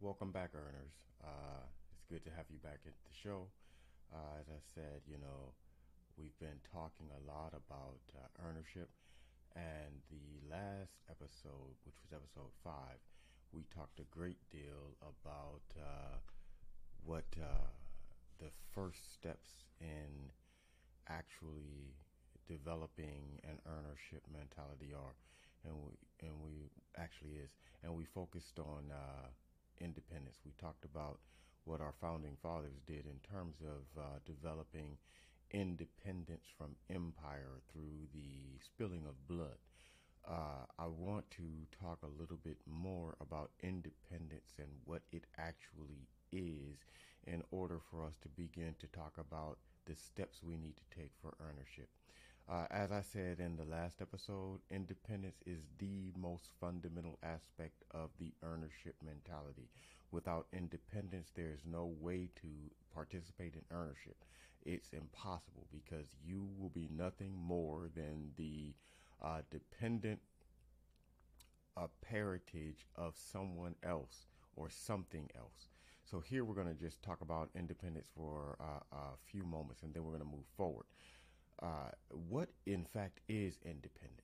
Welcome back, earners. Uh, it's good to have you back at the show. Uh, as I said, you know, we've been talking a lot about uh, earnership, and the last episode, which was episode five, we talked a great deal about uh, what uh, the first steps in actually developing an earnership mentality are, and we and we actually is, and we focused on uh, independence. We talked about what our founding fathers did in terms of uh, developing independence from empire through the spilling of blood. Uh, I want to talk a little bit more about independence and what it actually is in order for us to begin to talk about the steps we need to take for earnership. Uh, as I said in the last episode, independence is the most fundamental aspect of the earnership mentality. Without independence, there is no way to participate in earnership. It's impossible because you will be nothing more than the uh, dependent uh, of someone else or something else. So here we're going to just talk about independence for uh, a few moments and then we're going to move forward uh, what in fact is independence?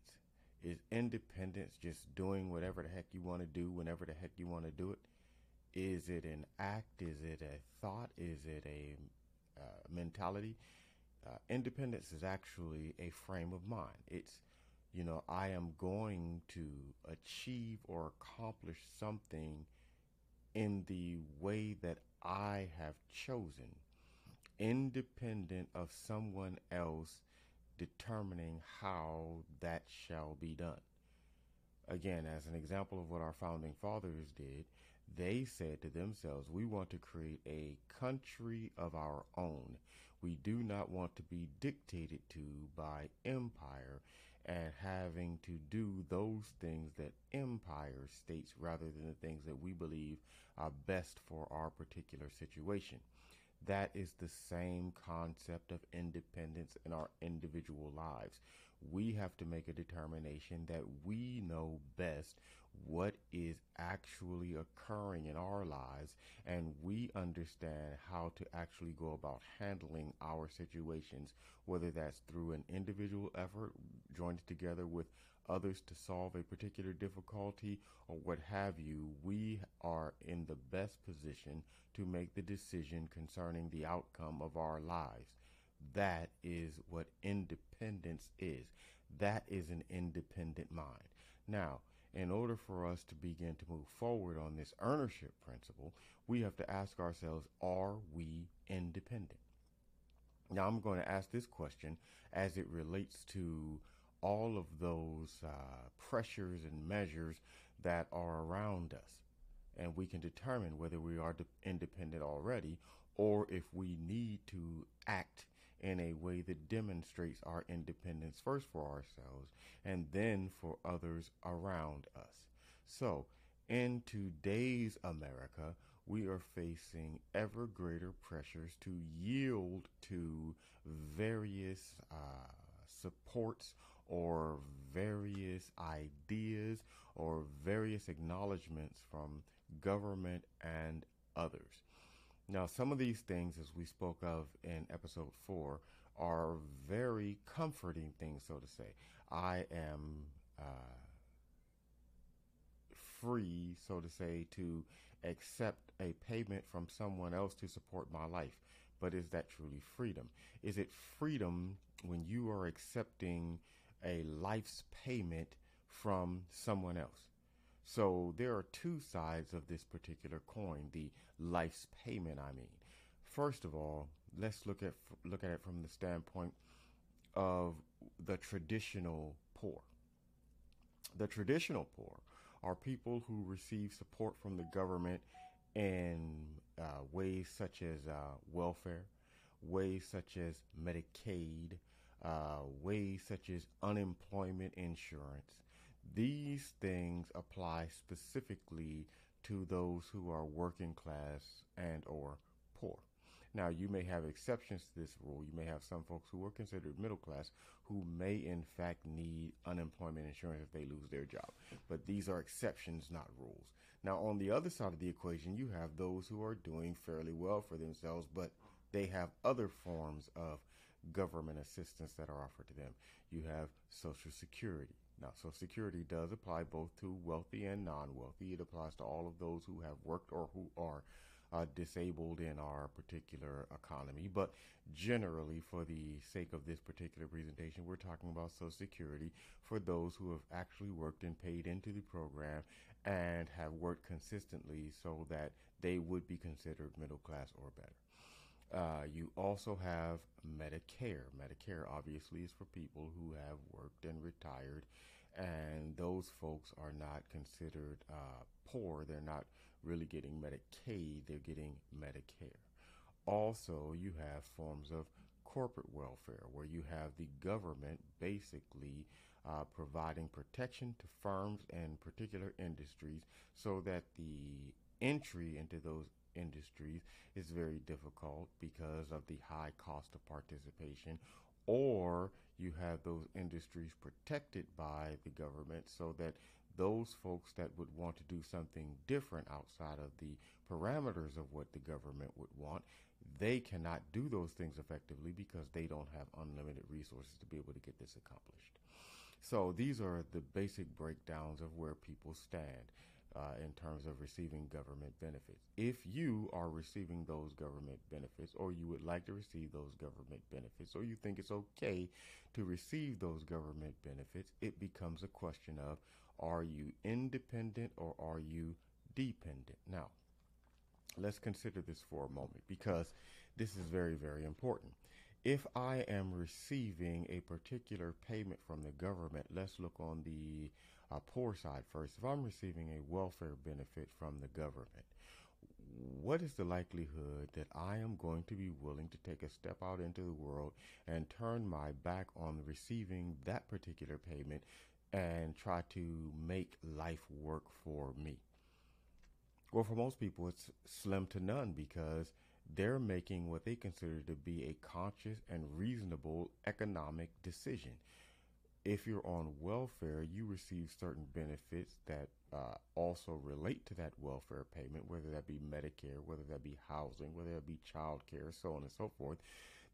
Is independence just doing whatever the heck you want to do whenever the heck you want to do it? Is it an act? Is it a thought? Is it a uh, mentality? Uh, independence is actually a frame of mind. It's, you know, I am going to achieve or accomplish something in the way that I have chosen independent of someone else determining how that shall be done. Again, as an example of what our founding fathers did, they said to themselves, We want to create a country of our own. We do not want to be dictated to by empire and having to do those things that empire states rather than the things that we believe are best for our particular situation. That is the same concept of independence in our individual lives. We have to make a determination that we know best what is actually occurring in our lives and we understand how to actually go about handling our situations, whether that's through an individual effort joined together with others to solve a particular difficulty or what have you, we are in the best position to make the decision concerning the outcome of our lives. That is what independence is. That is an independent mind. Now, in order for us to begin to move forward on this earnership principle, we have to ask ourselves, are we independent? Now, I'm going to ask this question as it relates to all of those uh, pressures and measures that are around us. And we can determine whether we are de- independent already or if we need to act in a way that demonstrates our independence first for ourselves and then for others around us. So, in today's America, we are facing ever greater pressures to yield to various uh, supports or various ideas or various acknowledgments from government and others. Now, some of these things, as we spoke of in episode four, are very comforting things, so to say. I am uh, free, so to say, to accept a payment from someone else to support my life. But is that truly freedom? Is it freedom when you are accepting a life's payment from someone else. So there are two sides of this particular coin, the life's payment, I mean. First of all, let's look at look at it from the standpoint of the traditional poor. The traditional poor are people who receive support from the government in uh, ways such as uh, welfare, ways such as Medicaid, uh, ways such as unemployment insurance. These things apply specifically to those who are working class and or poor. Now, you may have exceptions to this rule. You may have some folks who are considered middle class who may, in fact, need unemployment insurance if they lose their job. But these are exceptions, not rules. Now, on the other side of the equation, you have those who are doing fairly well for themselves, but they have other forms of government assistance that are offered to them. You have Social Security. Now, Social Security does apply both to wealthy and non wealthy. It applies to all of those who have worked or who are uh, disabled in our particular economy. But generally, for the sake of this particular presentation, we're talking about Social Security for those who have actually worked and paid into the program and have worked consistently so that they would be considered middle class or better. Uh, you also have Medicare. Medicare obviously is for people who have worked and retired, and those folks are not considered uh, poor. They're not really getting Medicaid, they're getting Medicare. Also, you have forms of corporate welfare where you have the government basically uh, providing protection to firms and particular industries so that the entry into those industries is very difficult because of the high cost of participation or you have those industries protected by the government so that those folks that would want to do something different outside of the parameters of what the government would want, they cannot do those things effectively because they don't have unlimited resources to be able to get this accomplished. So these are the basic breakdowns of where people stand uh, in terms of receiving government benefits. If you are receiving those government benefits, or you would like to receive those government benefits, or you think it's okay to receive those government benefits, it becomes a question of are you independent or are you dependent? Now, let's consider this for a moment because this is very, very important. If I am receiving a particular payment from the government, let's look on the poor side first. If I'm receiving a welfare benefit from the government, what is the likelihood that I am going to be willing to take a step out into the world and turn my back on receiving that particular payment and try to make life work for me? Well, for most people, it's slim to none because they're making what they consider to be a conscious and reasonable economic decision if you're on welfare, you receive certain benefits that uh, also relate to that welfare payment, whether that be Medicare, whether that be housing, whether that be child care, so on and so forth,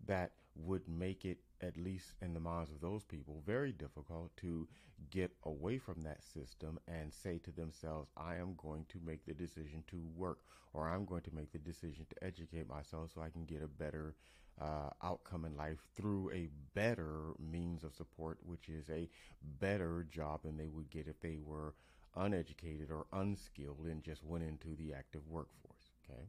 that would make it, at least in the minds of those people, very difficult to get away from that system and say to themselves, I am going to make the decision to work, or I'm going to make the decision to educate myself so I can get a better uh, outcome in life through a better means of support, which is a better job than they would get if they were uneducated or unskilled and just went into the active workforce. Okay.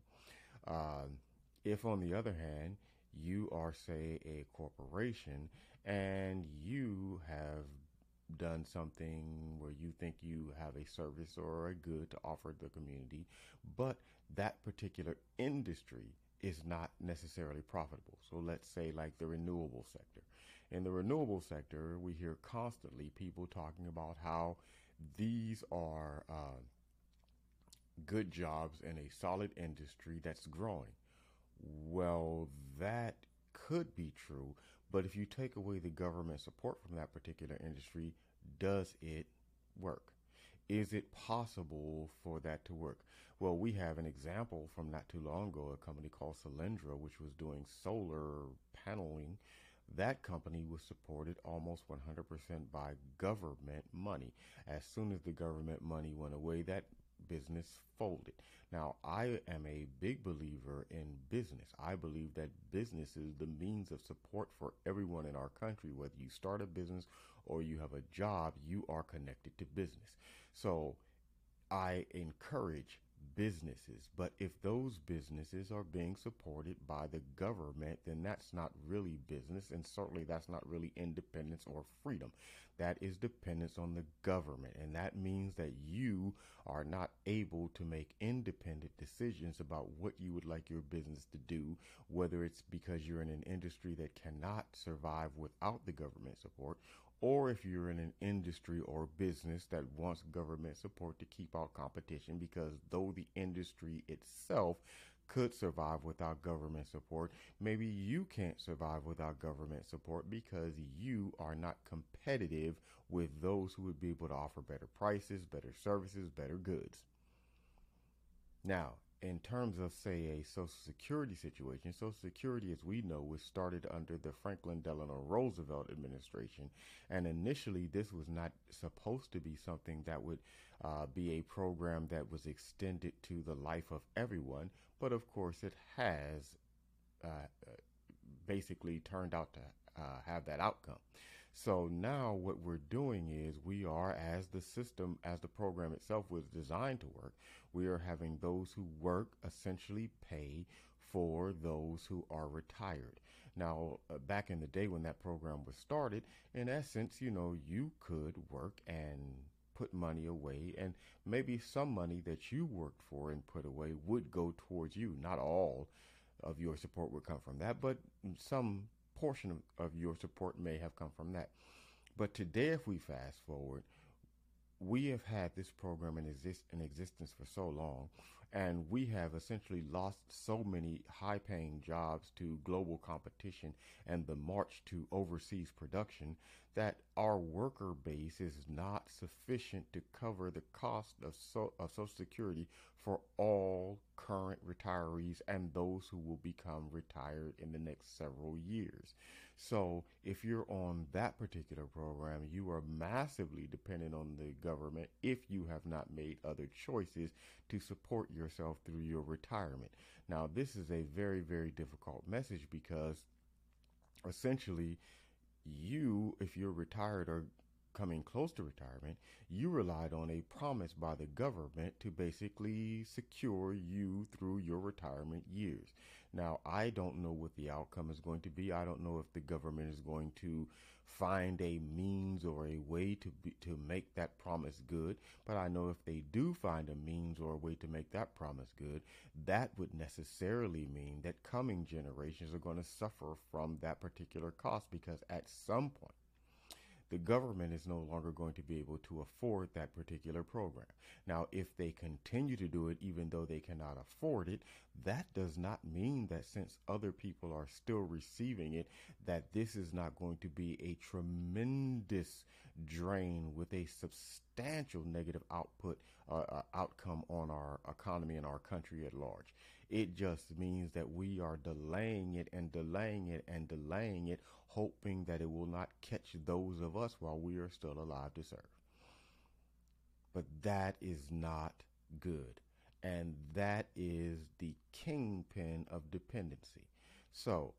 Um, if, on the other hand, you are, say, a corporation and you have done something where you think you have a service or a good to offer the community, but that particular industry is not necessarily profitable. So let's say like the renewable sector. In the renewable sector, we hear constantly people talking about how these are uh, good jobs in a solid industry that's growing. Well, that could be true, but if you take away the government support from that particular industry, does it work? Is it possible for that to work? Well, we have an example from not too long ago, a company called Solyndra, which was doing solar paneling. That company was supported almost 100% by government money. As soon as the government money went away, that business folded. Now, I am a big believer in business. I believe that business is the means of support for everyone in our country. Whether you start a business or you have a job, you are connected to business. So I encourage businesses. But if those businesses are being supported by the government, then that's not really business, and certainly that's not really independence or freedom. That is dependence on the government, and that means that you are not able to make independent decisions about what you would like your business to do, whether it's because you're in an industry that cannot survive without the government support, or if you're in an industry or business that wants government support to keep out competition, because though the industry itself could survive without government support, maybe you can't survive without government support because you are not competitive with those who would be able to offer better prices, better services, better goods. Now, in terms of, say, a Social Security situation, Social Security, as we know, was started under the Franklin Delano Roosevelt administration. And initially, this was not supposed to be something that would uh, be a program that was extended to the life of everyone. But of course, it has uh, basically turned out to uh, have that outcome. So now what we're doing is we are, as the system, as the program itself was designed to work, we are having those who work essentially pay for those who are retired. Now, uh, back in the day when that program was started, in essence, you know, you could work and put money away, and maybe some money that you worked for and put away would go towards you. Not all of your support would come from that, but some portion of, of your support may have come from that. But today, if we fast forward, we have had this program in, exist, in existence for so long, and we have essentially lost so many high paying jobs to global competition and the march to overseas production that our worker base is not sufficient to cover the cost of, so, of Social Security for all current retirees and those who will become retired in the next several years. So, if you're on that particular program, you are massively dependent on the government if you have not made other choices to support yourself through your retirement. Now, this is a very, very difficult message because essentially you, if you're retired or coming close to retirement, you relied on a promise by the government to basically secure you through your retirement years. Now, I don't know what the outcome is going to be. I don't know if the government is going to find a means or a way to be, to make that promise good, but I know if they do find a means or a way to make that promise good, that would necessarily mean that coming generations are going to suffer from that particular cost because at some point the government is no longer going to be able to afford that particular program. Now, if they continue to do it even though they cannot afford it, that does not mean that since other people are still receiving it, that this is not going to be a tremendous drain with a substantial negative output uh, uh, outcome on our economy and our country at large. It just means that we are delaying it and delaying it and delaying it, hoping that it will not catch those of us while we are still alive to serve. But that is not good. And that is the kingpin of dependency. So,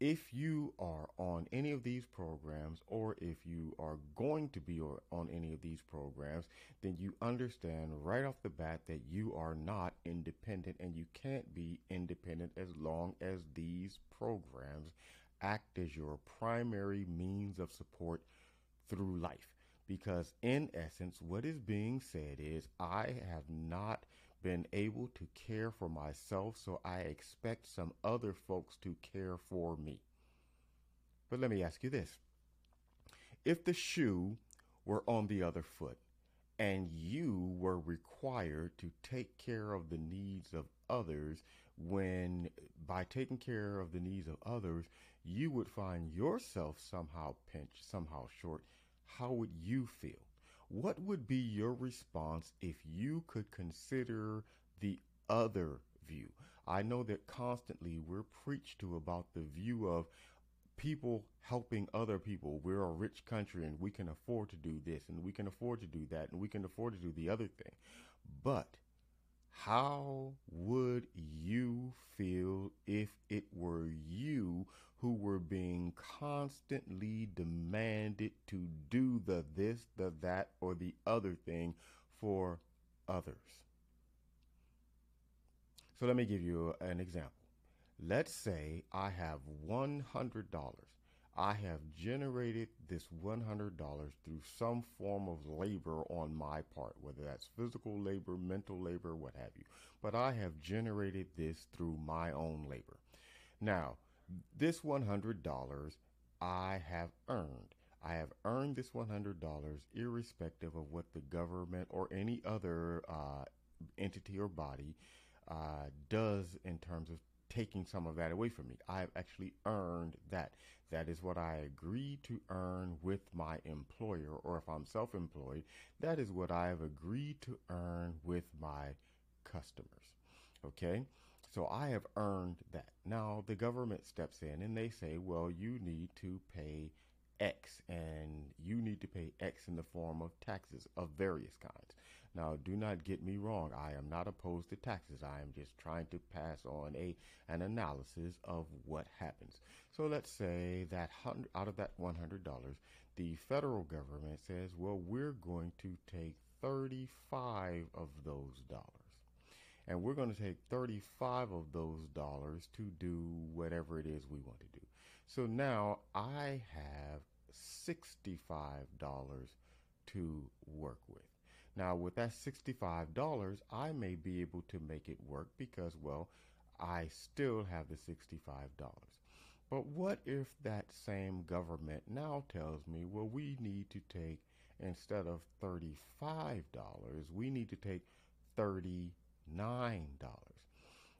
if you are on any of these programs or if you are going to be on any of these programs, then you understand right off the bat that you are not independent and you can't be independent as long as these programs act as your primary means of support through life. Because in essence, what is being said is, I have not been able to care for myself, so I expect some other folks to care for me. But let me ask you this if the shoe were on the other foot and you were required to take care of the needs of others, when by taking care of the needs of others, you would find yourself somehow pinched, somehow short, how would you feel? What would be your response if you could consider the other view? I know that constantly we're preached to about the view of people helping other people. We're a rich country and we can afford to do this and we can afford to do that and we can afford to do the other thing. But how would you feel if it were you who were being constantly demanded to do the this, the that, or the other thing for others? So let me give you an example. Let's say I have $100 I have generated this $100 through some form of labor on my part, whether that's physical labor, mental labor, what have you. But I have generated this through my own labor. Now, this $100 I have earned. I have earned this $100 irrespective of what the government or any other uh, entity or body uh, does in terms of taking some of that away from me. I have actually earned that. That is what I agreed to earn with my employer, or if I'm self employed, that is what I have agreed to earn with my customers. Okay? So I have earned that. Now the government steps in and they say, well, you need to pay X and you need to pay X in the form of taxes of various kinds. Now, do not get me wrong. I am not opposed to taxes. I am just trying to pass on a an analysis of what happens. So let's say that out of that $100, the federal government says, well, we're going to take 35 of those dollars. And we're going to take 35 of those dollars to do whatever it is we want to do. So now I have $65 to work with. Now, with that $65, I may be able to make it work because, well, I still have the $65. But what if that same government now tells me, well, we need to take, instead of $35, we need to take $39?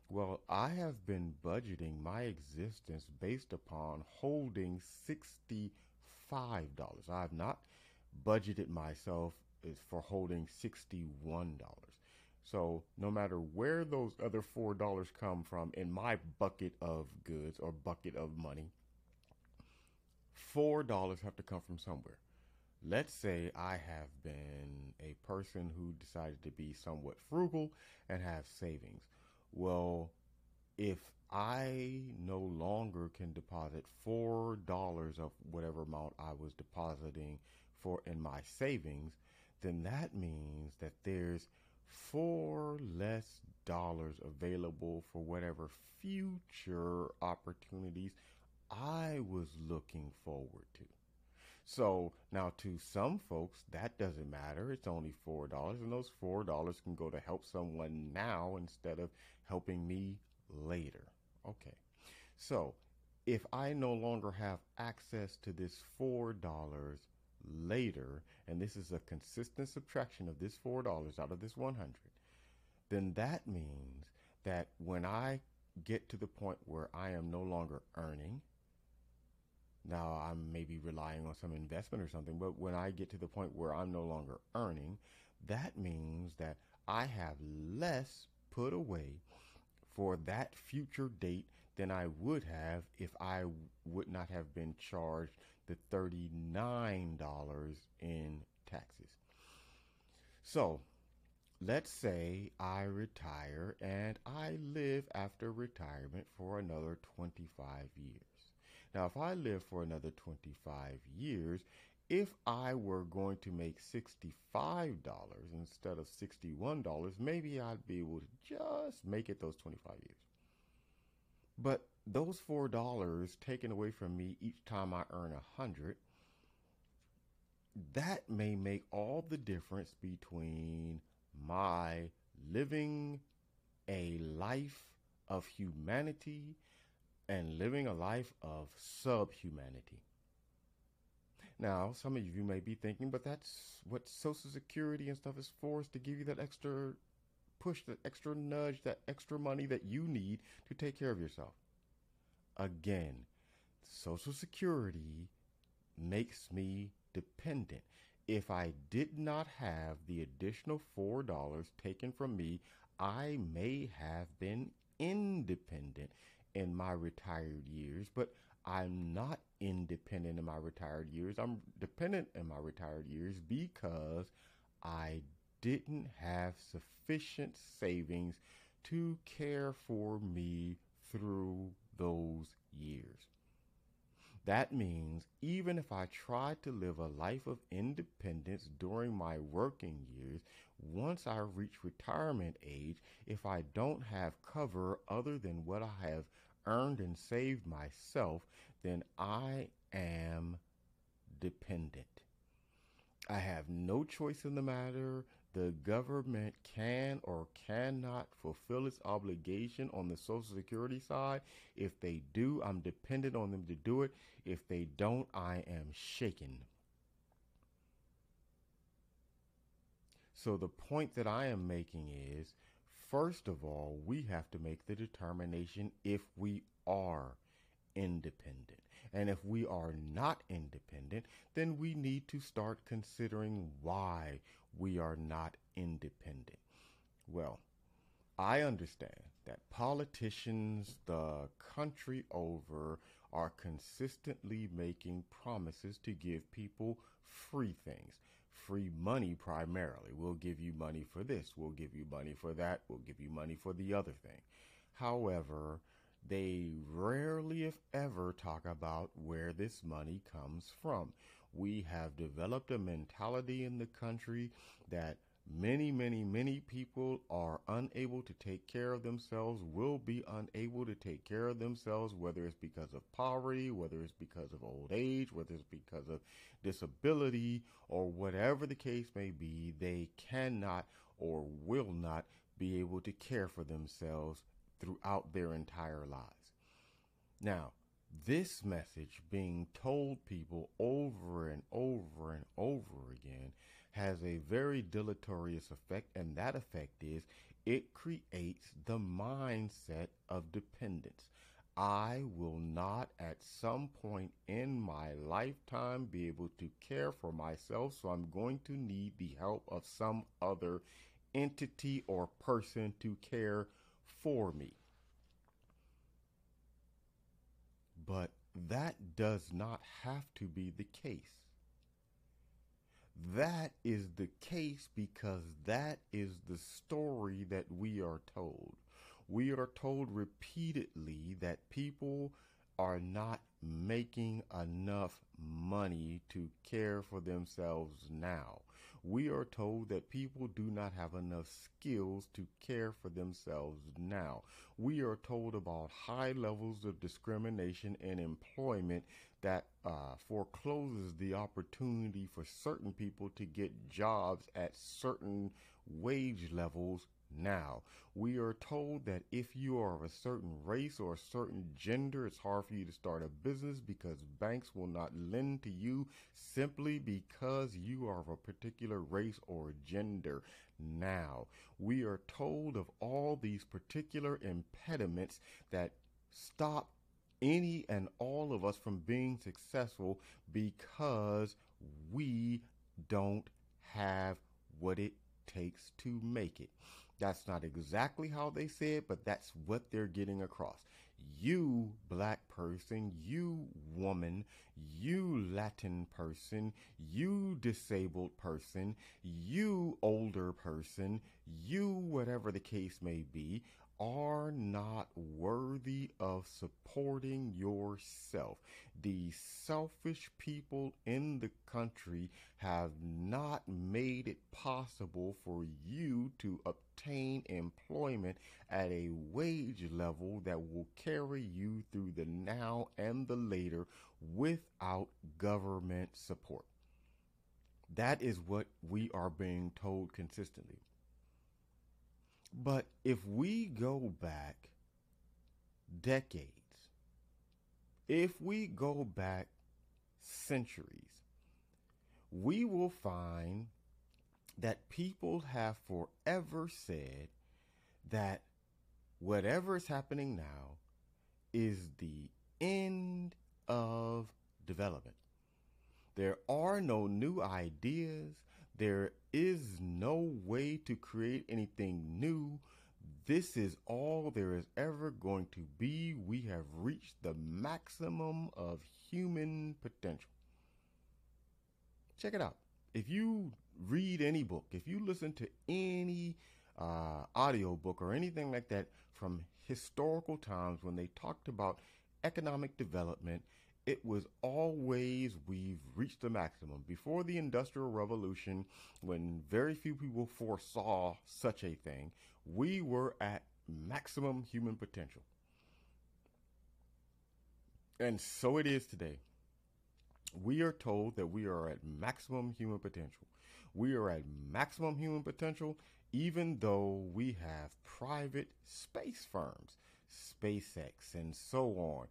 Well, I have been budgeting my existence based upon holding $65. I have not budgeted myself for holding $61. So no matter where those other $4 come from in my bucket of goods or bucket of money, $4 have to come from somewhere. Let's say I have been a person who decided to be somewhat frugal and have savings. Well, if I no longer can deposit $4 of whatever amount I was depositing for in my savings, then that means that there's four less dollars available for whatever future opportunities I was looking forward to. So now to some folks, that doesn't matter. It's only $4 and those $4 can go to help someone now instead of helping me later. Okay. So if I no longer have access to this $4 later, and this is a consistent subtraction of this $4 out of this 100, then that means that when I get to the point where I am no longer earning, now I'm maybe relying on some investment or something, but when I get to the point where I'm no longer earning, that means that I have less put away for that future date than I would have if I would not have been charged the $39 in taxes. So let's say I retire and I live after retirement for another 25 years. Now, if I live for another 25 years, if I were going to make $65 instead of $61, maybe I'd be able to just make it those 25 years. But those four dollars taken away from me each time I earn a hundred, that may make all the difference between my living a life of humanity and living a life of subhumanity. Now, some of you may be thinking, but that's what Social Security and stuff is for, is to give you that extra push, that extra nudge, that extra money that you need to take care of yourself. Again, Social Security makes me dependent. If I did not have the additional $4 taken from me, I may have been independent in my retired years, but I'm not independent in my retired years. I'm dependent in my retired years because I didn't have sufficient savings to care for me through those years. That means even if I try to live a life of independence during my working years, once I reach retirement age, if I don't have cover other than what I have earned and saved myself, then I am dependent. I have no choice in the matter the government can or cannot fulfill its obligation on the Social Security side. If they do, I'm dependent on them to do it. If they don't, I am shaken. So the point that I am making is first of all, we have to make the determination if we are independent. And if we are not independent, then we need to start considering why we are not independent. Well, I understand that politicians the country over are consistently making promises to give people free things. Free money primarily. We'll give you money for this. We'll give you money for that. We'll give you money for the other thing. However, they rarely, if ever, talk about where this money comes from. We have developed a mentality in the country that many, many, many people are unable to take care of themselves, will be unable to take care of themselves, whether it's because of poverty, whether it's because of old age, whether it's because of disability, or whatever the case may be, they cannot or will not be able to care for themselves throughout their entire lives. Now, this message being told people over and over and over again has a very deleterious effect, and that effect is it creates the mindset of dependence. I will not at some point in my lifetime be able to care for myself, so I'm going to need the help of some other entity or person to care for me. But that does not have to be the case. That is the case because that is the story that we are told. We are told repeatedly that people are not making enough money to care for themselves now. We are told that people do not have enough skills to care for themselves now. We are told about high levels of discrimination in employment that uh, forecloses the opportunity for certain people to get jobs at certain wage levels now. We are told that if you are of a certain race or a certain gender, it's hard for you to start a business because banks will not lend to you simply because you are of a particular race or gender. Now, we are told of all these particular impediments that stop any and all of us from being successful because we don't have what it takes to make it. That's not exactly how they say it, but that's what they're getting across. You, black person, you, woman, you, Latin person, you, disabled person, you, older person, you, whatever the case may be, are not worthy of supporting yourself. The selfish people in the country have not made it possible for you to obtain employment at a wage level that will carry you through the now and the later without government support. That is what we are being told consistently. But if we go back decades, if we go back centuries, we will find that people have forever said that whatever is happening now is the end of development. There are no new ideas. There is no way to create anything new. This is all there is ever going to be. We have reached the maximum of human potential. Check it out. If you read any book, if you listen to any uh, audio book or anything like that from historical times when they talked about economic development it was always we've reached the maximum. Before the Industrial Revolution, when very few people foresaw such a thing, we were at maximum human potential. And so it is today. We are told that we are at maximum human potential. We are at maximum human potential, even though we have private space firms, SpaceX, and so on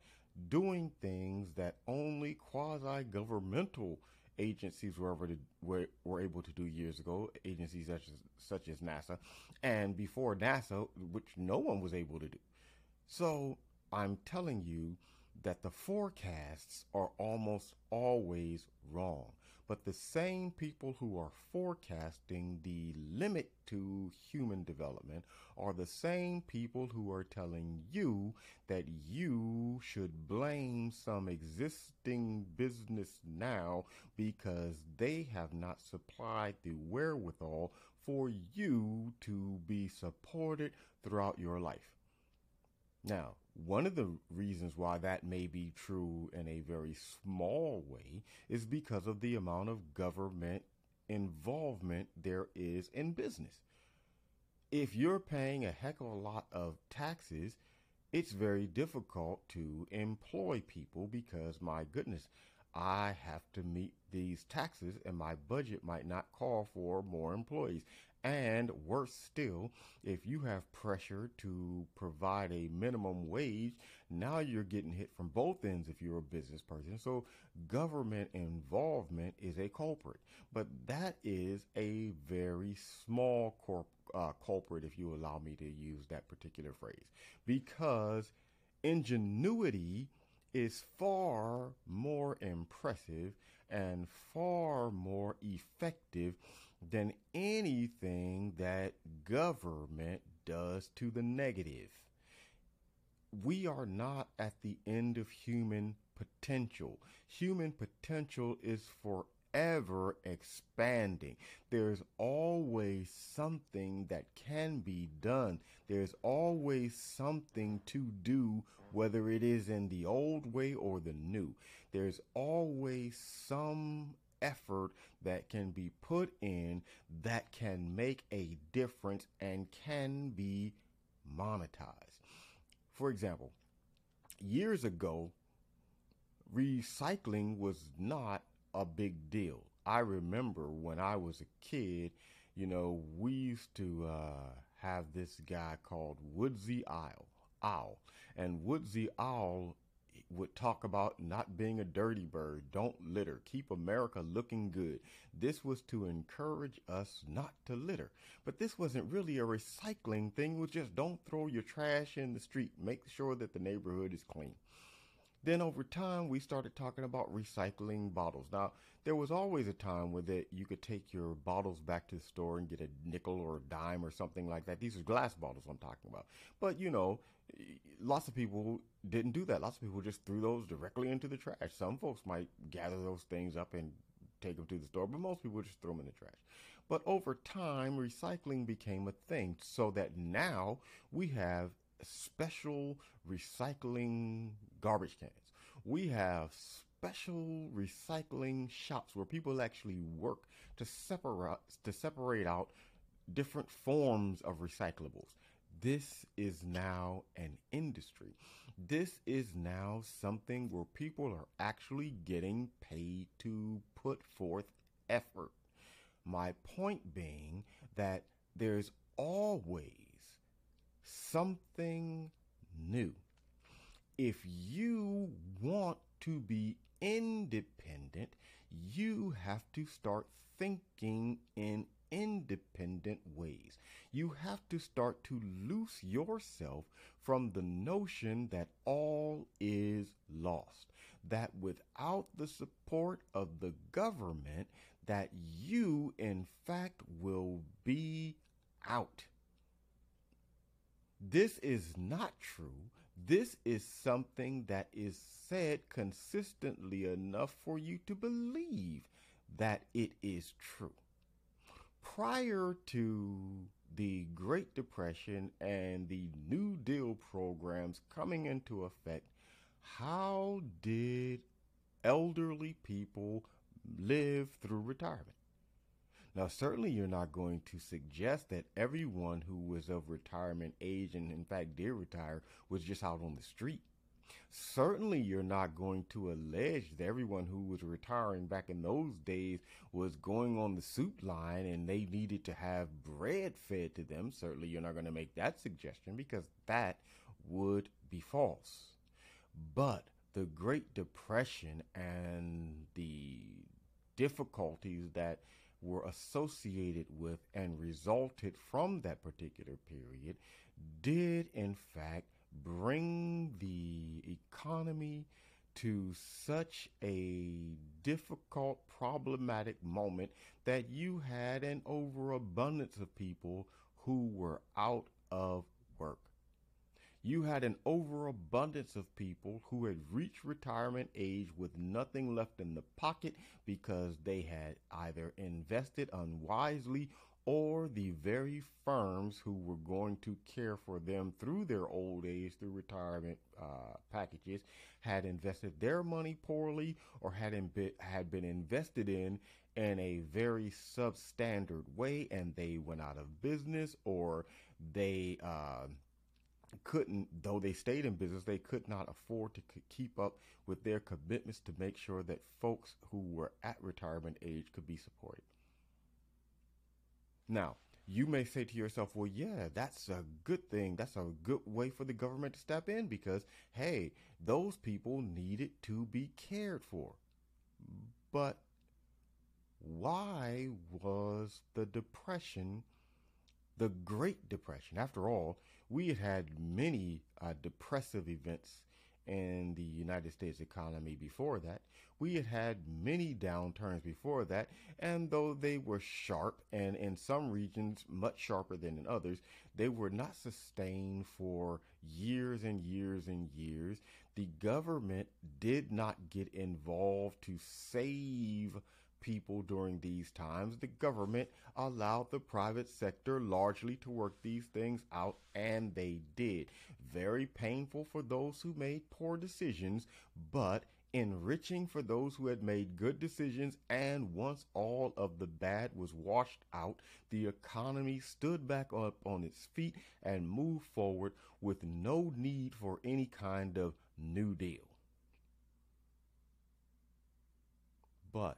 doing things that only quasi governmental agencies were, able to, were, were able to do years ago, agencies such as, such as NASA, and before NASA, which no one was able to do. So I'm telling you that the forecasts are almost always wrong. but the same people who are forecasting the limit to human development are the same people who are telling you that you should blame some existing business now because they have not supplied the wherewithal for you to be supported throughout your life. Now, one of the reasons why that may be true in a very small way is because of the amount of government involvement there is in business. If you're paying a heck of a lot of taxes, it's very difficult to employ people because, my goodness, I have to meet these taxes and my budget might not call for more employees. And worse still, if you have pressure to provide a minimum wage, now you're getting hit from both ends if you're a business person. So government involvement is a culprit, but that is a very small corp, uh, culprit, if you allow me to use that particular phrase, because ingenuity is far more impressive and far more effective than anything that government does to the negative. We are not at the end of human potential. Human potential is forever expanding. There's always something that can be done. There's always something to do, whether it is in the old way or the new. There's always some effort that can be put in that can make a difference and can be monetized. For example, years ago, recycling was not a big deal. I remember when I was a kid, you know, we used to uh, have this guy called Woodsy Owl. Owl. And Woodsy Owl would talk about not being a dirty bird, don't litter, keep America looking good. This was to encourage us not to litter. But this wasn't really a recycling thing, it was just don't throw your trash in the street, make sure that the neighborhood is clean. Then over time, we started talking about recycling bottles. Now, there was always a time where that you could take your bottles back to the store and get a nickel or a dime or something like that. These are glass bottles I'm talking about. But you know, lots of people didn't do that. Lots of people just threw those directly into the trash. Some folks might gather those things up and take them to the store, but most people just throw them in the trash. But over time, recycling became a thing so that now we have special recycling garbage cans. We have special recycling shops where people actually work to separate to separate out different forms of recyclables. This is now an industry. This is now something where people are actually getting paid to put forth effort. My point being that there's always something new. If you want to be independent, you have to start thinking in independent ways. You have to start to loose yourself from the notion that all is lost. That without the support of the government, that you in fact will be out. This is not true. This is something that is said consistently enough for you to believe that it is true. Prior to the Great Depression and the New Deal programs coming into effect, how did elderly people live through retirement? Now, certainly you're not going to suggest that everyone who was of retirement age and, in fact, did retire was just out on the street. Certainly, you're not going to allege that everyone who was retiring back in those days was going on the soup line and they needed to have bread fed to them. Certainly, you're not going to make that suggestion because that would be false. But the Great Depression and the difficulties that were associated with and resulted from that particular period did in fact bring the economy to such a difficult, problematic moment that you had an overabundance of people who were out of work. You had an overabundance of people who had reached retirement age with nothing left in the pocket because they had either invested unwisely or the very firms who were going to care for them through their old age through retirement uh, packages had invested their money poorly or had, been, had been invested in in a very substandard way and they went out of business or they uh, couldn't, though they stayed in business, they could not afford to keep up with their commitments to make sure that folks who were at retirement age could be supported. Now, you may say to yourself, well, yeah, that's a good thing. That's a good way for the government to step in because, hey, those people needed to be cared for. But why was the Depression the Great Depression? After all, we had had many uh, depressive events in the United States economy before that. We had had many downturns before that, and though they were sharp and in some regions much sharper than in others, they were not sustained for years and years and years. The government did not get involved to save people during these times. The government allowed the private sector largely to work these things out, and they did. Very painful for those who made poor decisions, but enriching for those who had made good decisions. And once all of the bad was washed out, the economy stood back up on its feet and moved forward with no need for any kind of New Deal. But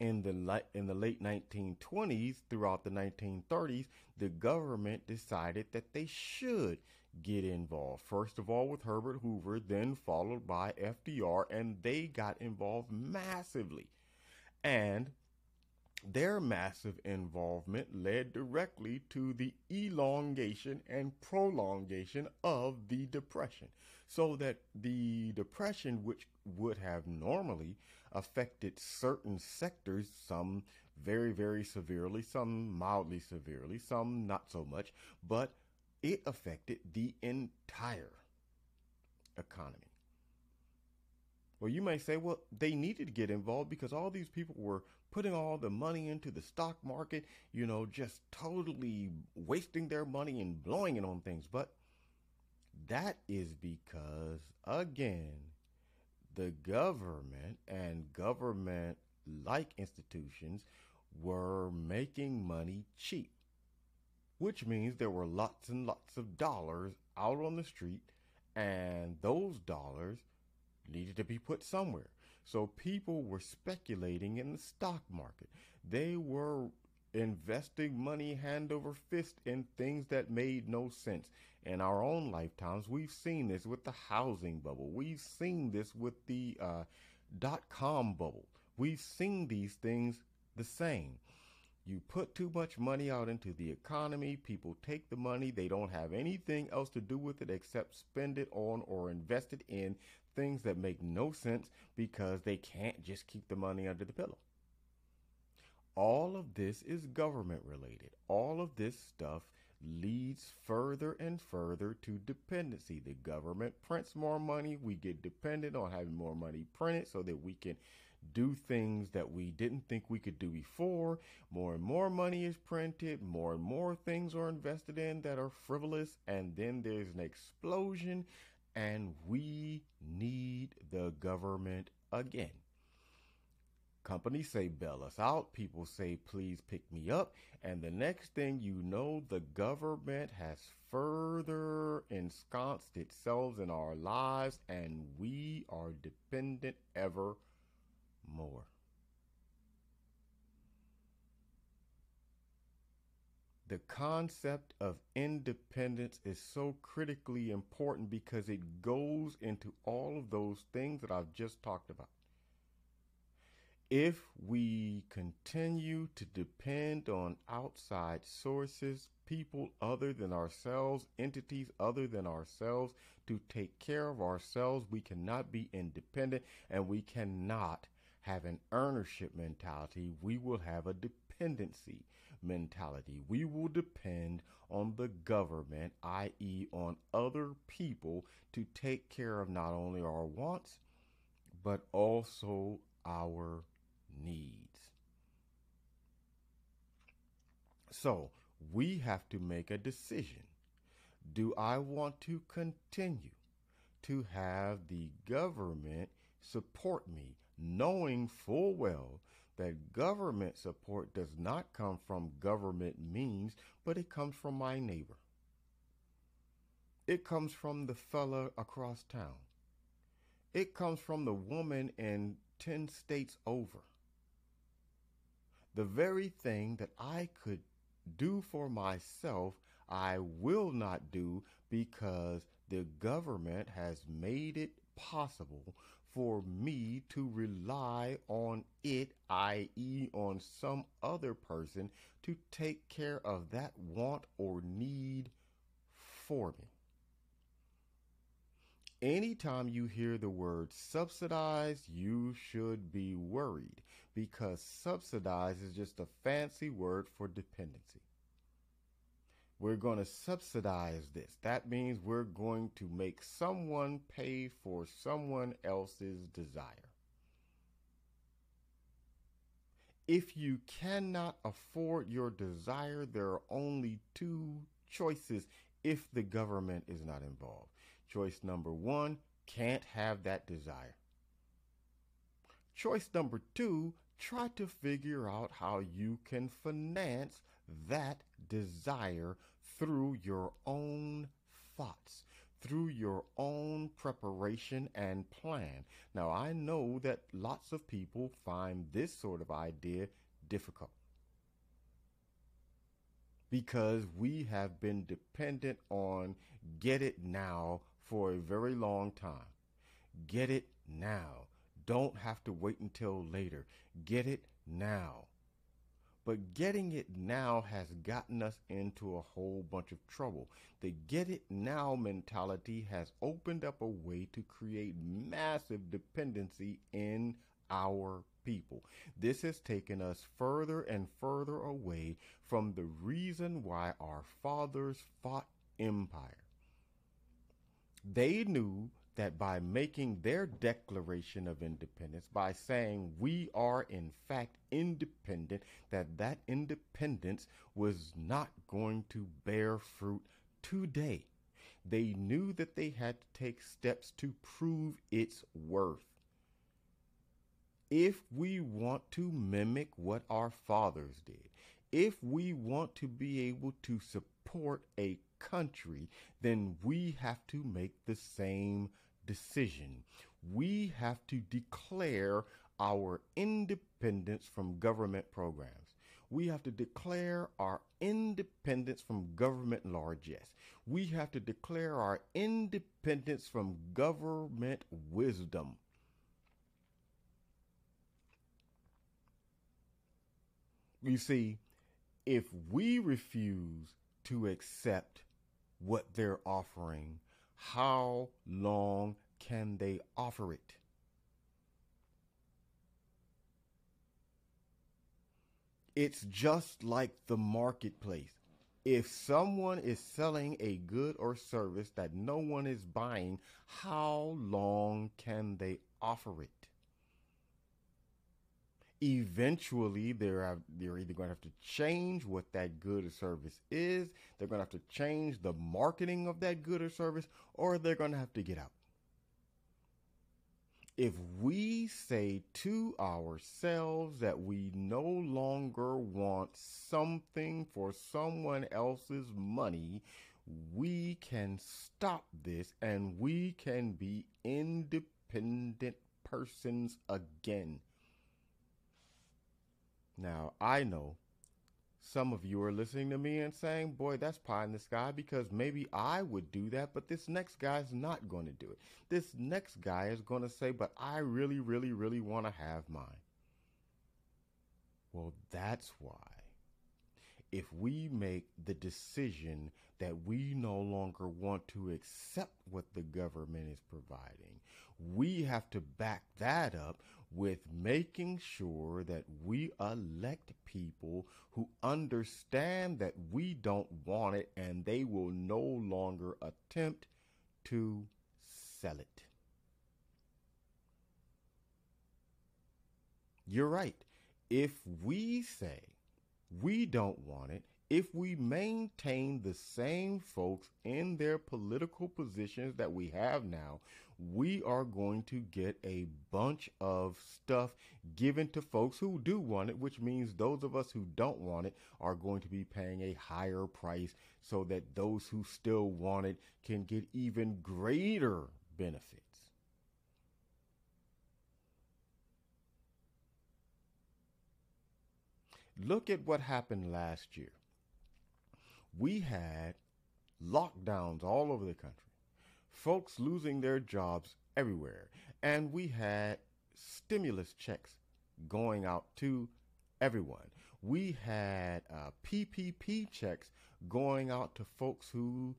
in the in the late 1920s throughout the 1930s the government decided that they should get involved. First of all with Herbert Hoover then followed by FDR and they got involved massively. And their massive involvement led directly to the elongation and prolongation of the depression. So that the depression which would have normally affected certain sectors, some very, very severely, some mildly severely, some not so much, but it affected the entire economy. Well, you may say, well, they needed to get involved because all these people were putting all the money into the stock market, you know, just totally wasting their money and blowing it on things. But that is because, again, the government and government like institutions were making money cheap, which means there were lots and lots of dollars out on the street, and those dollars needed to be put somewhere. So people were speculating in the stock market. They were investing money hand over fist in things that made no sense in our own lifetimes. We've seen this with the housing bubble. We've seen this with the uh, dot com bubble. We've seen these things the same. You put too much money out into the economy, people take the money, they don't have anything else to do with it except spend it on or invest it in things that make no sense because they can't just keep the money under the pillow. All of this is government related. All of this stuff leads further and further to dependency. The government prints more money. We get dependent on having more money printed so that we can do things that we didn't think we could do before. More and more money is printed. More and more things are invested in that are frivolous. And then there's an explosion, and we need the government again. Companies say bail us out. People say please pick me up. And the next thing you know, the government has further ensconced itself in our lives and we are dependent ever more. The concept of independence is so critically important because it goes into all of those things that I've just talked about if we continue to depend on outside sources, people other than ourselves, entities other than ourselves to take care of ourselves, we cannot be independent and we cannot have an ownership mentality. We will have a dependency mentality. We will depend on the government, i.e., on other people, to take care of not only our wants, but also our needs. So we have to make a decision. Do I want to continue to have the government support me, knowing full well that government support does not come from government means, but it comes from my neighbor? It comes from the fella across town. It comes from the woman in 10 states over the very thing that I could do for myself, I will not do because the government has made it possible for me to rely on it, i.e., on some other person, to take care of that want or need for me. Anytime you hear the word subsidized, you should be worried because subsidized is just a fancy word for dependency. We're going to subsidize this. That means we're going to make someone pay for someone else's desire. If you cannot afford your desire, there are only two choices if the government is not involved. Choice number one, can't have that desire. Choice number two, try to figure out how you can finance that desire through your own thoughts, through your own preparation and plan. Now, I know that lots of people find this sort of idea difficult because we have been dependent on get it now for a very long time. Get it now. Don't have to wait until later. Get it now. But getting it now has gotten us into a whole bunch of trouble. The get it now mentality has opened up a way to create massive dependency in our people. This has taken us further and further away from the reason why our fathers fought empire. They knew that by making their declaration of independence, by saying we are in fact independent, that that independence was not going to bear fruit today. They knew that they had to take steps to prove its worth. If we want to mimic what our fathers did, if we want to be able to support a country, then we have to make the same decision. We have to declare our independence from government programs. We have to declare our independence from government largesse. We have to declare our independence from government wisdom. You see, if we refuse to accept what they're offering, how long can they offer it? It's just like the marketplace. If someone is selling a good or service that no one is buying, how long can they offer it? Eventually they're they're either going to have to change what that good or service is they're going to have to change the marketing of that good or service or they're going to have to get out. If we say to ourselves that we no longer want something for someone else's money we can stop this and we can be independent persons again now, I know some of you are listening to me and saying, boy, that's pie in the sky because maybe I would do that, but this next guy's not going to do it. This next guy is going to say, but I really, really, really want to have mine. Well, that's why if we make the decision that we no longer want to accept what the government is providing, we have to back that up with making sure that we elect people who understand that we don't want it and they will no longer attempt to sell it. You're right. If we say we don't want it, if we maintain the same folks in their political positions that we have now, we are going to get a bunch of stuff given to folks who do want it, which means those of us who don't want it are going to be paying a higher price so that those who still want it can get even greater benefits. Look at what happened last year. We had lockdowns all over the country folks losing their jobs everywhere. And we had stimulus checks going out to everyone. We had uh, PPP checks going out to folks who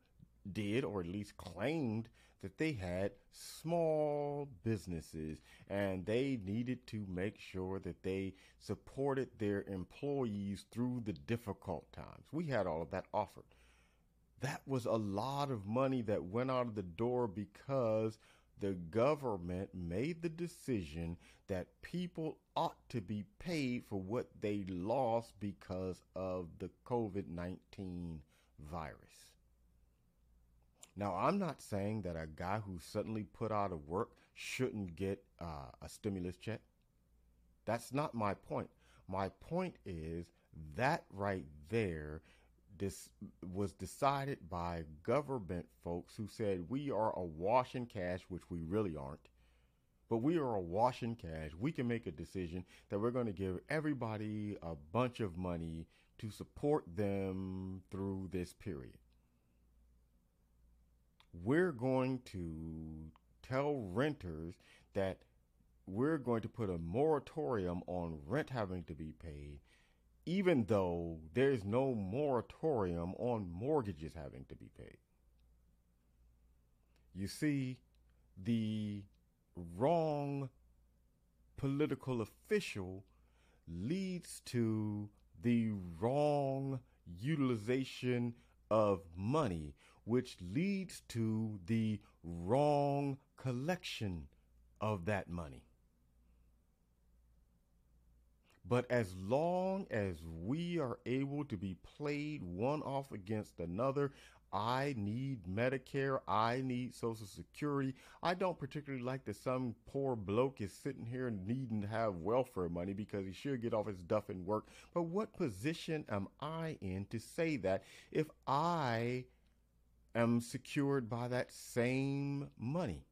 did, or at least claimed, that they had small businesses and they needed to make sure that they supported their employees through the difficult times. We had all of that offered that was a lot of money that went out of the door because the government made the decision that people ought to be paid for what they lost because of the COVID 19 virus. Now, I'm not saying that a guy who suddenly put out of work shouldn't get uh, a stimulus check. That's not my point. My point is that right there this was decided by government folks who said we are awash in cash, which we really aren't. But we are awash in cash. We can make a decision that we're going to give everybody a bunch of money to support them through this period. We're going to tell renters that we're going to put a moratorium on rent having to be paid even though there's no moratorium on mortgages having to be paid. You see, the wrong political official leads to the wrong utilization of money, which leads to the wrong collection of that money. But as long as we are able to be played one off against another, I need Medicare. I need Social Security. I don't particularly like that some poor bloke is sitting here needing to have welfare money because he should get off his duff and work. But what position am I in to say that if I am secured by that same money?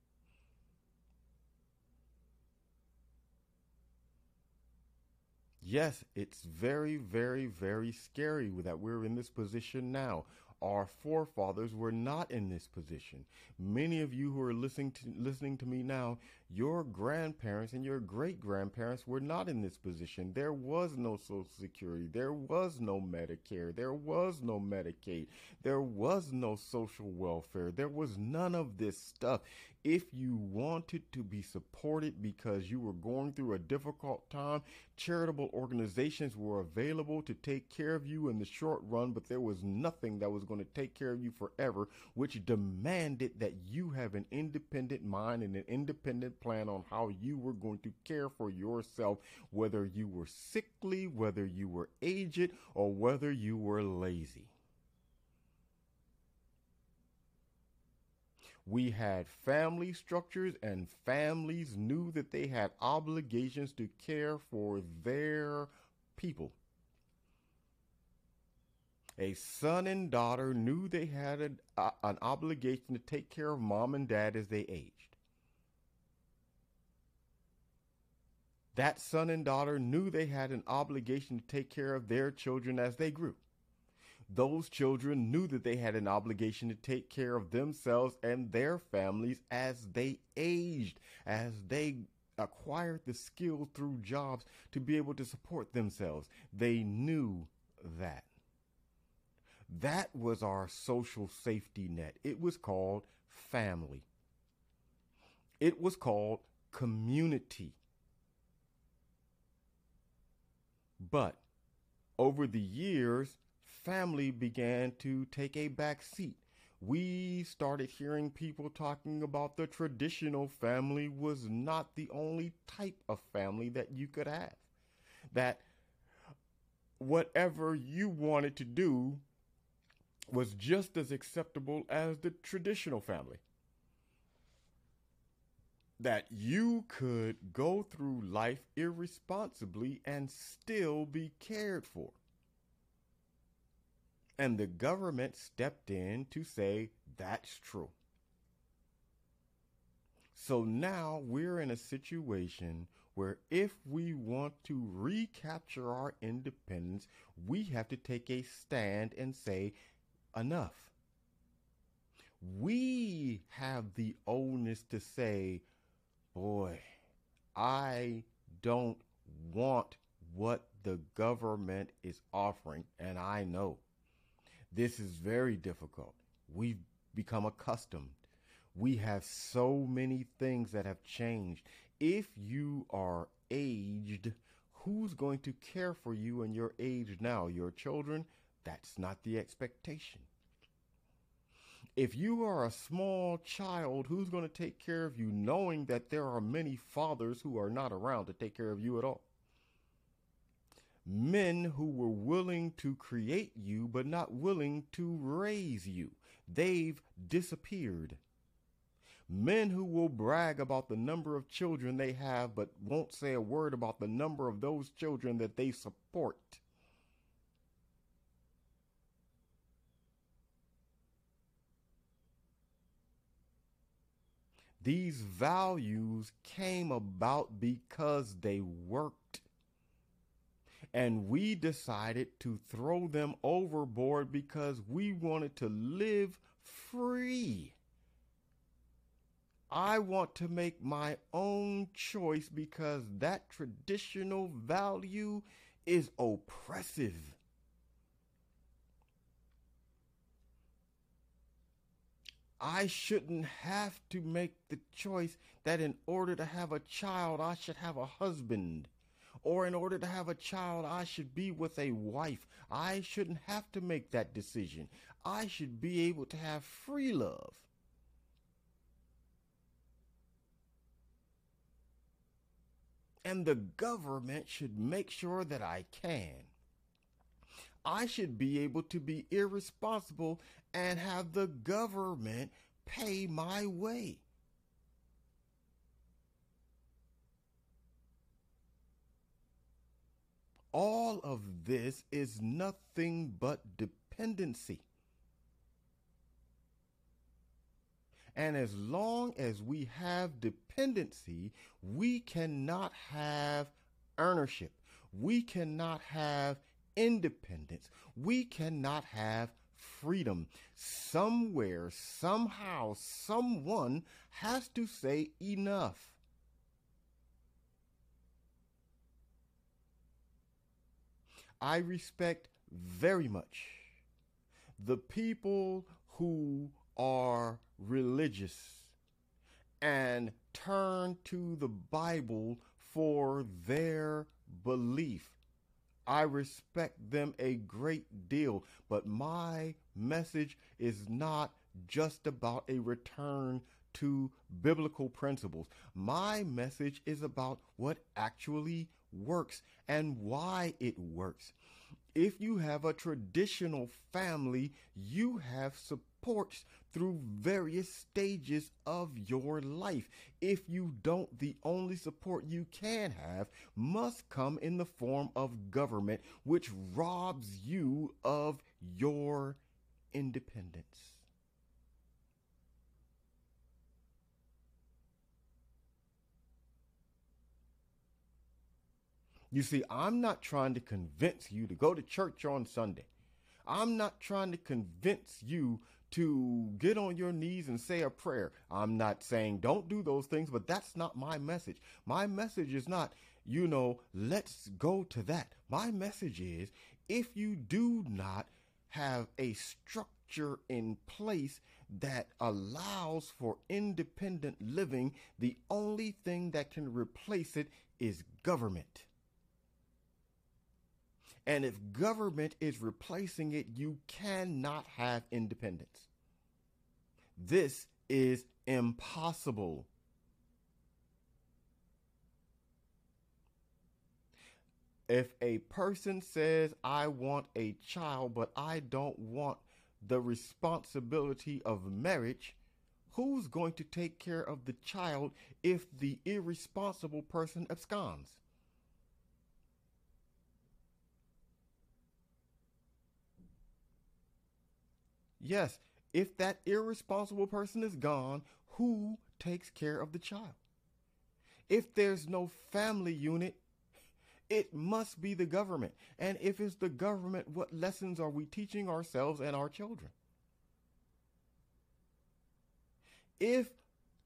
Yes, it's very, very, very scary that we're in this position now. Our forefathers were not in this position. Many of you who are listening to, listening to me now, your grandparents and your great grandparents were not in this position. There was no Social Security. There was no Medicare. There was no Medicaid. There was no social welfare. There was none of this stuff if you wanted to be supported because you were going through a difficult time, charitable organizations were available to take care of you in the short run, but there was nothing that was going to take care of you forever, which demanded that you have an independent mind and an independent plan on how you were going to care for yourself, whether you were sickly, whether you were aged, or whether you were lazy. We had family structures, and families knew that they had obligations to care for their people. A son and daughter knew they had an, obligation to take care of mom and dad as they aged. That son and daughter knew they had an obligation to take care of their children as they grew those children knew that they had an obligation to take care of themselves and their families as they aged, as they acquired the skill through jobs to be able to support themselves. They knew that. That was our social safety net. It was called family. It was called community. But over the years, family began to take a back seat. We started hearing people talking about the traditional family was not the only type of family that you could have. That whatever you wanted to do was just as acceptable as the traditional family. That you could go through life irresponsibly and still be cared for. And the government stepped in to say that's true. So now we're in a situation where if we want to recapture our independence, we have to take a stand and say enough. We have the onus to say, boy, I don't want what the government is offering, and I know this is very difficult. We've become accustomed. We have so many things that have changed. If you are aged, who's going to care for you in your age now? Your children? That's not the expectation. If you are a small child, who's going to take care of you knowing that there are many fathers who are not around to take care of you at all? Men who were willing to create you but not willing to raise you. They've disappeared. Men who will brag about the number of children they have but won't say a word about the number of those children that they support. These values came about because they worked. And we decided to throw them overboard because we wanted to live free. I want to make my own choice because that traditional value is oppressive. I shouldn't have to make the choice that in order to have a child, I should have a husband. Or in order to have a child, I should be with a wife. I shouldn't have to make that decision. I should be able to have free love. And the government should make sure that I can. I should be able to be irresponsible and have the government pay my way. All of this is nothing but dependency. And as long as we have dependency, we cannot have ownership. We cannot have independence. We cannot have freedom. Somewhere, somehow, someone has to say enough. I respect very much the people who are religious and turn to the Bible for their belief. I respect them a great deal, but my message is not just about a return to biblical principles. My message is about what actually works and why it works. If you have a traditional family, you have supports through various stages of your life. If you don't, the only support you can have must come in the form of government, which robs you of your independence. You see, I'm not trying to convince you to go to church on Sunday. I'm not trying to convince you to get on your knees and say a prayer. I'm not saying don't do those things, but that's not my message. My message is not, you know, let's go to that. My message is if you do not have a structure in place that allows for independent living, the only thing that can replace it is government. And if government is replacing it, you cannot have independence. This is impossible. If a person says, I want a child, but I don't want the responsibility of marriage, who's going to take care of the child if the irresponsible person absconds? Yes, if that irresponsible person is gone, who takes care of the child? If there's no family unit, it must be the government. And if it's the government, what lessons are we teaching ourselves and our children? If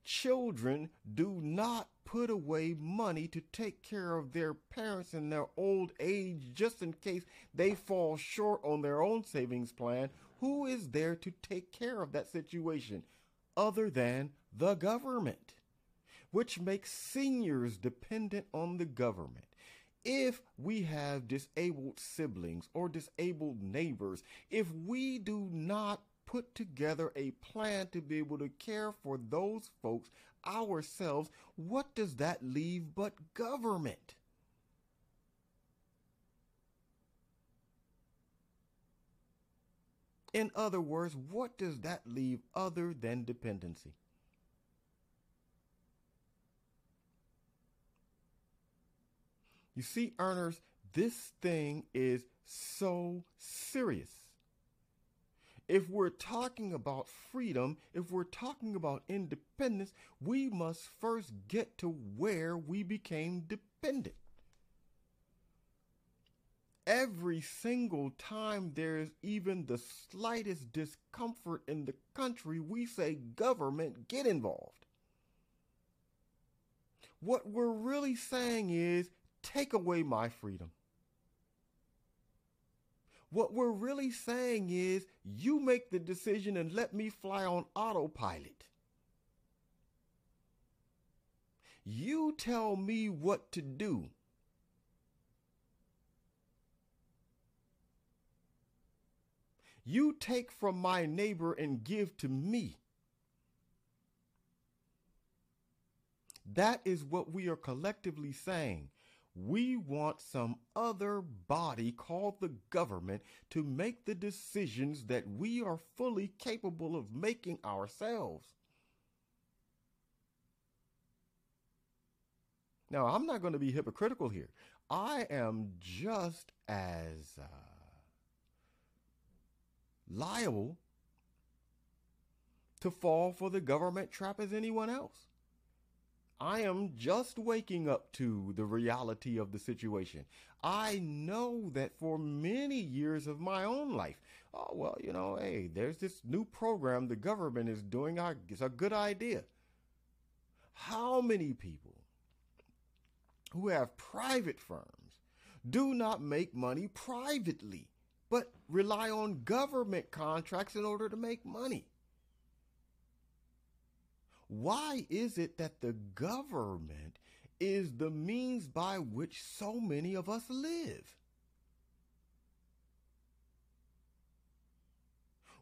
children do not put away money to take care of their parents in their old age just in case they fall short on their own savings plan, who is there to take care of that situation other than the government? Which makes seniors dependent on the government. If we have disabled siblings or disabled neighbors, if we do not put together a plan to be able to care for those folks ourselves, what does that leave but government? In other words, what does that leave other than dependency? You see, earners, this thing is so serious. If we're talking about freedom, if we're talking about independence, we must first get to where we became dependent every single time there's even the slightest discomfort in the country, we say, government, get involved. What we're really saying is, take away my freedom. What we're really saying is, you make the decision and let me fly on autopilot. You tell me what to do. You take from my neighbor and give to me. That is what we are collectively saying. We want some other body called the government to make the decisions that we are fully capable of making ourselves. Now, I'm not going to be hypocritical here. I am just as. Uh, liable to fall for the government trap as anyone else. I am just waking up to the reality of the situation. I know that for many years of my own life, oh, well, you know, hey, there's this new program the government is doing. It's a good idea. How many people who have private firms do not make money privately? But rely on government contracts in order to make money. Why is it that the government is the means by which so many of us live?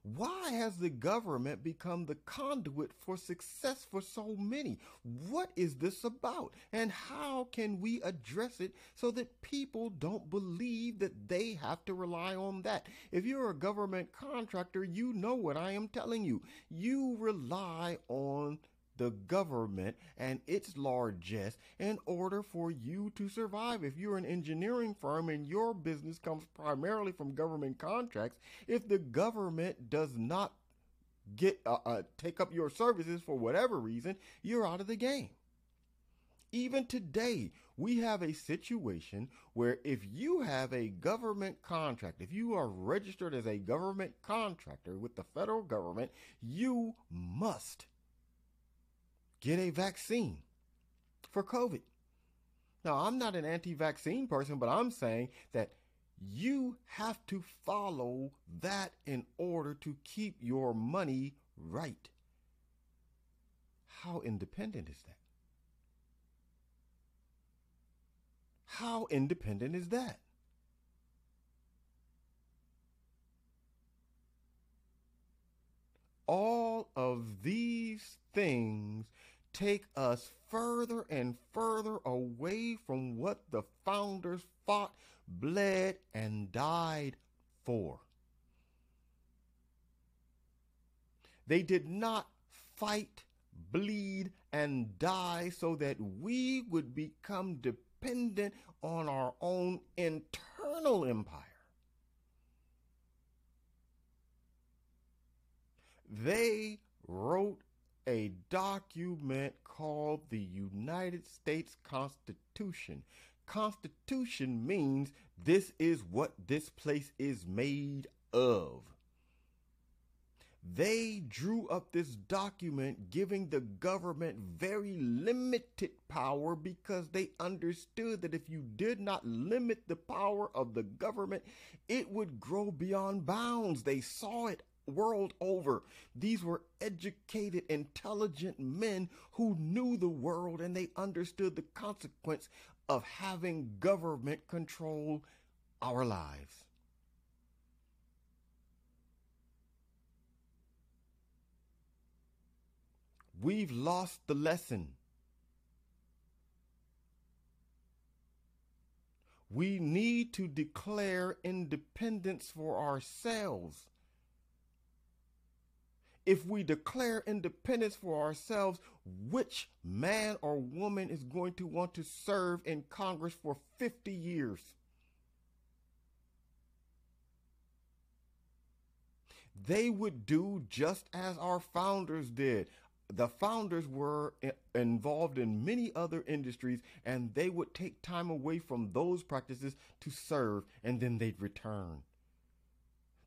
Why has the government become the conduit for success for so many? What is this about? And how can we address it so that people don't believe that they have to rely on that? If you're a government contractor, you know what I am telling you. You rely on the government and its largesse in order for you to survive. If you're an engineering firm and your business comes primarily from government contracts, if the government does not get uh, uh, take up your services for whatever reason, you're out of the game. Even today, we have a situation where if you have a government contract, if you are registered as a government contractor with the federal government, you must get a vaccine for COVID. Now, I'm not an anti vaccine person, but I'm saying that you have to follow that in order to keep your money right. How independent is that? How independent is that? All of these things take us further and further away from what the founders fought, bled, and died for. They did not fight, bleed, and die so that we would become dependent on our own internal empire. They wrote a document called the United States Constitution. Constitution means this is what this place is made of. They drew up this document giving the government very limited power because they understood that if you did not limit the power of the government, it would grow beyond bounds. They saw it world over. These were educated, intelligent men who knew the world and they understood the consequence of having government control our lives. We've lost the lesson. We need to declare independence for ourselves if we declare independence for ourselves, which man or woman is going to want to serve in Congress for 50 years? They would do just as our founders did. The founders were involved in many other industries and they would take time away from those practices to serve and then they'd return.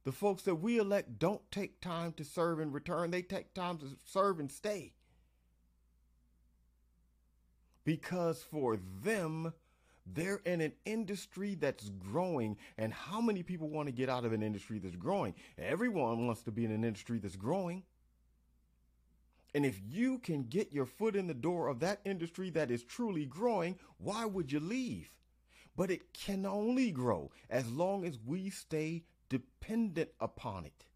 The folks that we elect don't take time to serve in return, they take time to serve and stay. Because for them, they're in an industry that's growing. And how many people want to get out of an industry that's growing? Everyone wants to be in an industry that's growing. And if you can get your foot in the door of that industry that is truly growing, why would you leave? But it can only grow as long as we stay dependent upon it.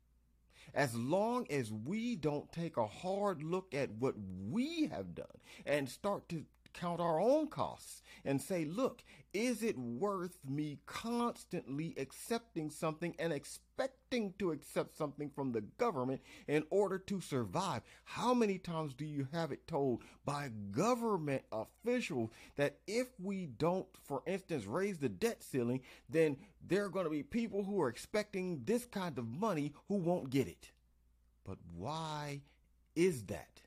As long as we don't take a hard look at what we have done and start to count our own costs and say, look, is it worth me constantly accepting something and expecting to accept something from the government in order to survive? How many times do you have it told by government officials that if we don't, for instance, raise the debt ceiling, then there are going to be people who are expecting this kind of money who won't get it? But why is that?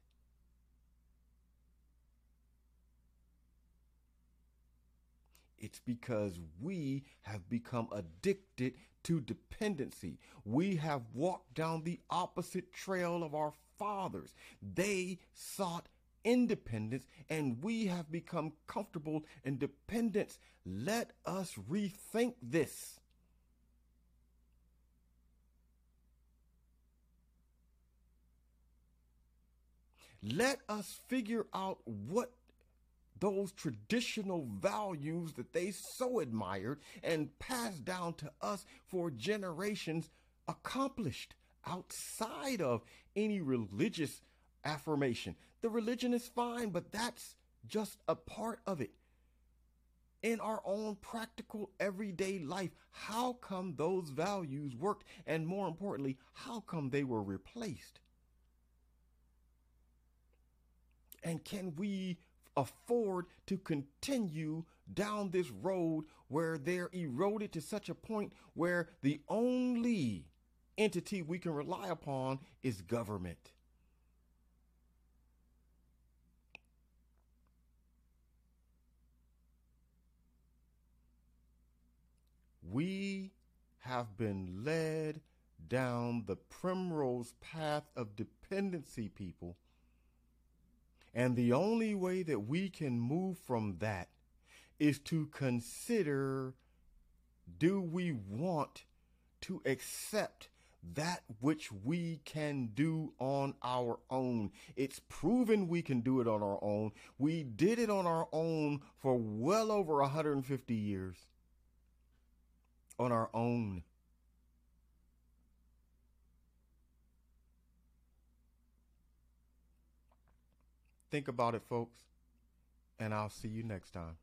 It's because we have become addicted to dependency. We have walked down the opposite trail of our fathers. They sought independence and we have become comfortable in dependence. Let us rethink this. Let us figure out what those traditional values that they so admired and passed down to us for generations accomplished outside of any religious affirmation. The religion is fine, but that's just a part of it. In our own practical everyday life, how come those values worked? And more importantly, how come they were replaced? And can we afford to continue down this road where they're eroded to such a point where the only entity we can rely upon is government. We have been led down the primrose path of dependency, people, and the only way that we can move from that is to consider do we want to accept that which we can do on our own. It's proven we can do it on our own. We did it on our own for well over 150 years. On our own. Think about it, folks, and I'll see you next time.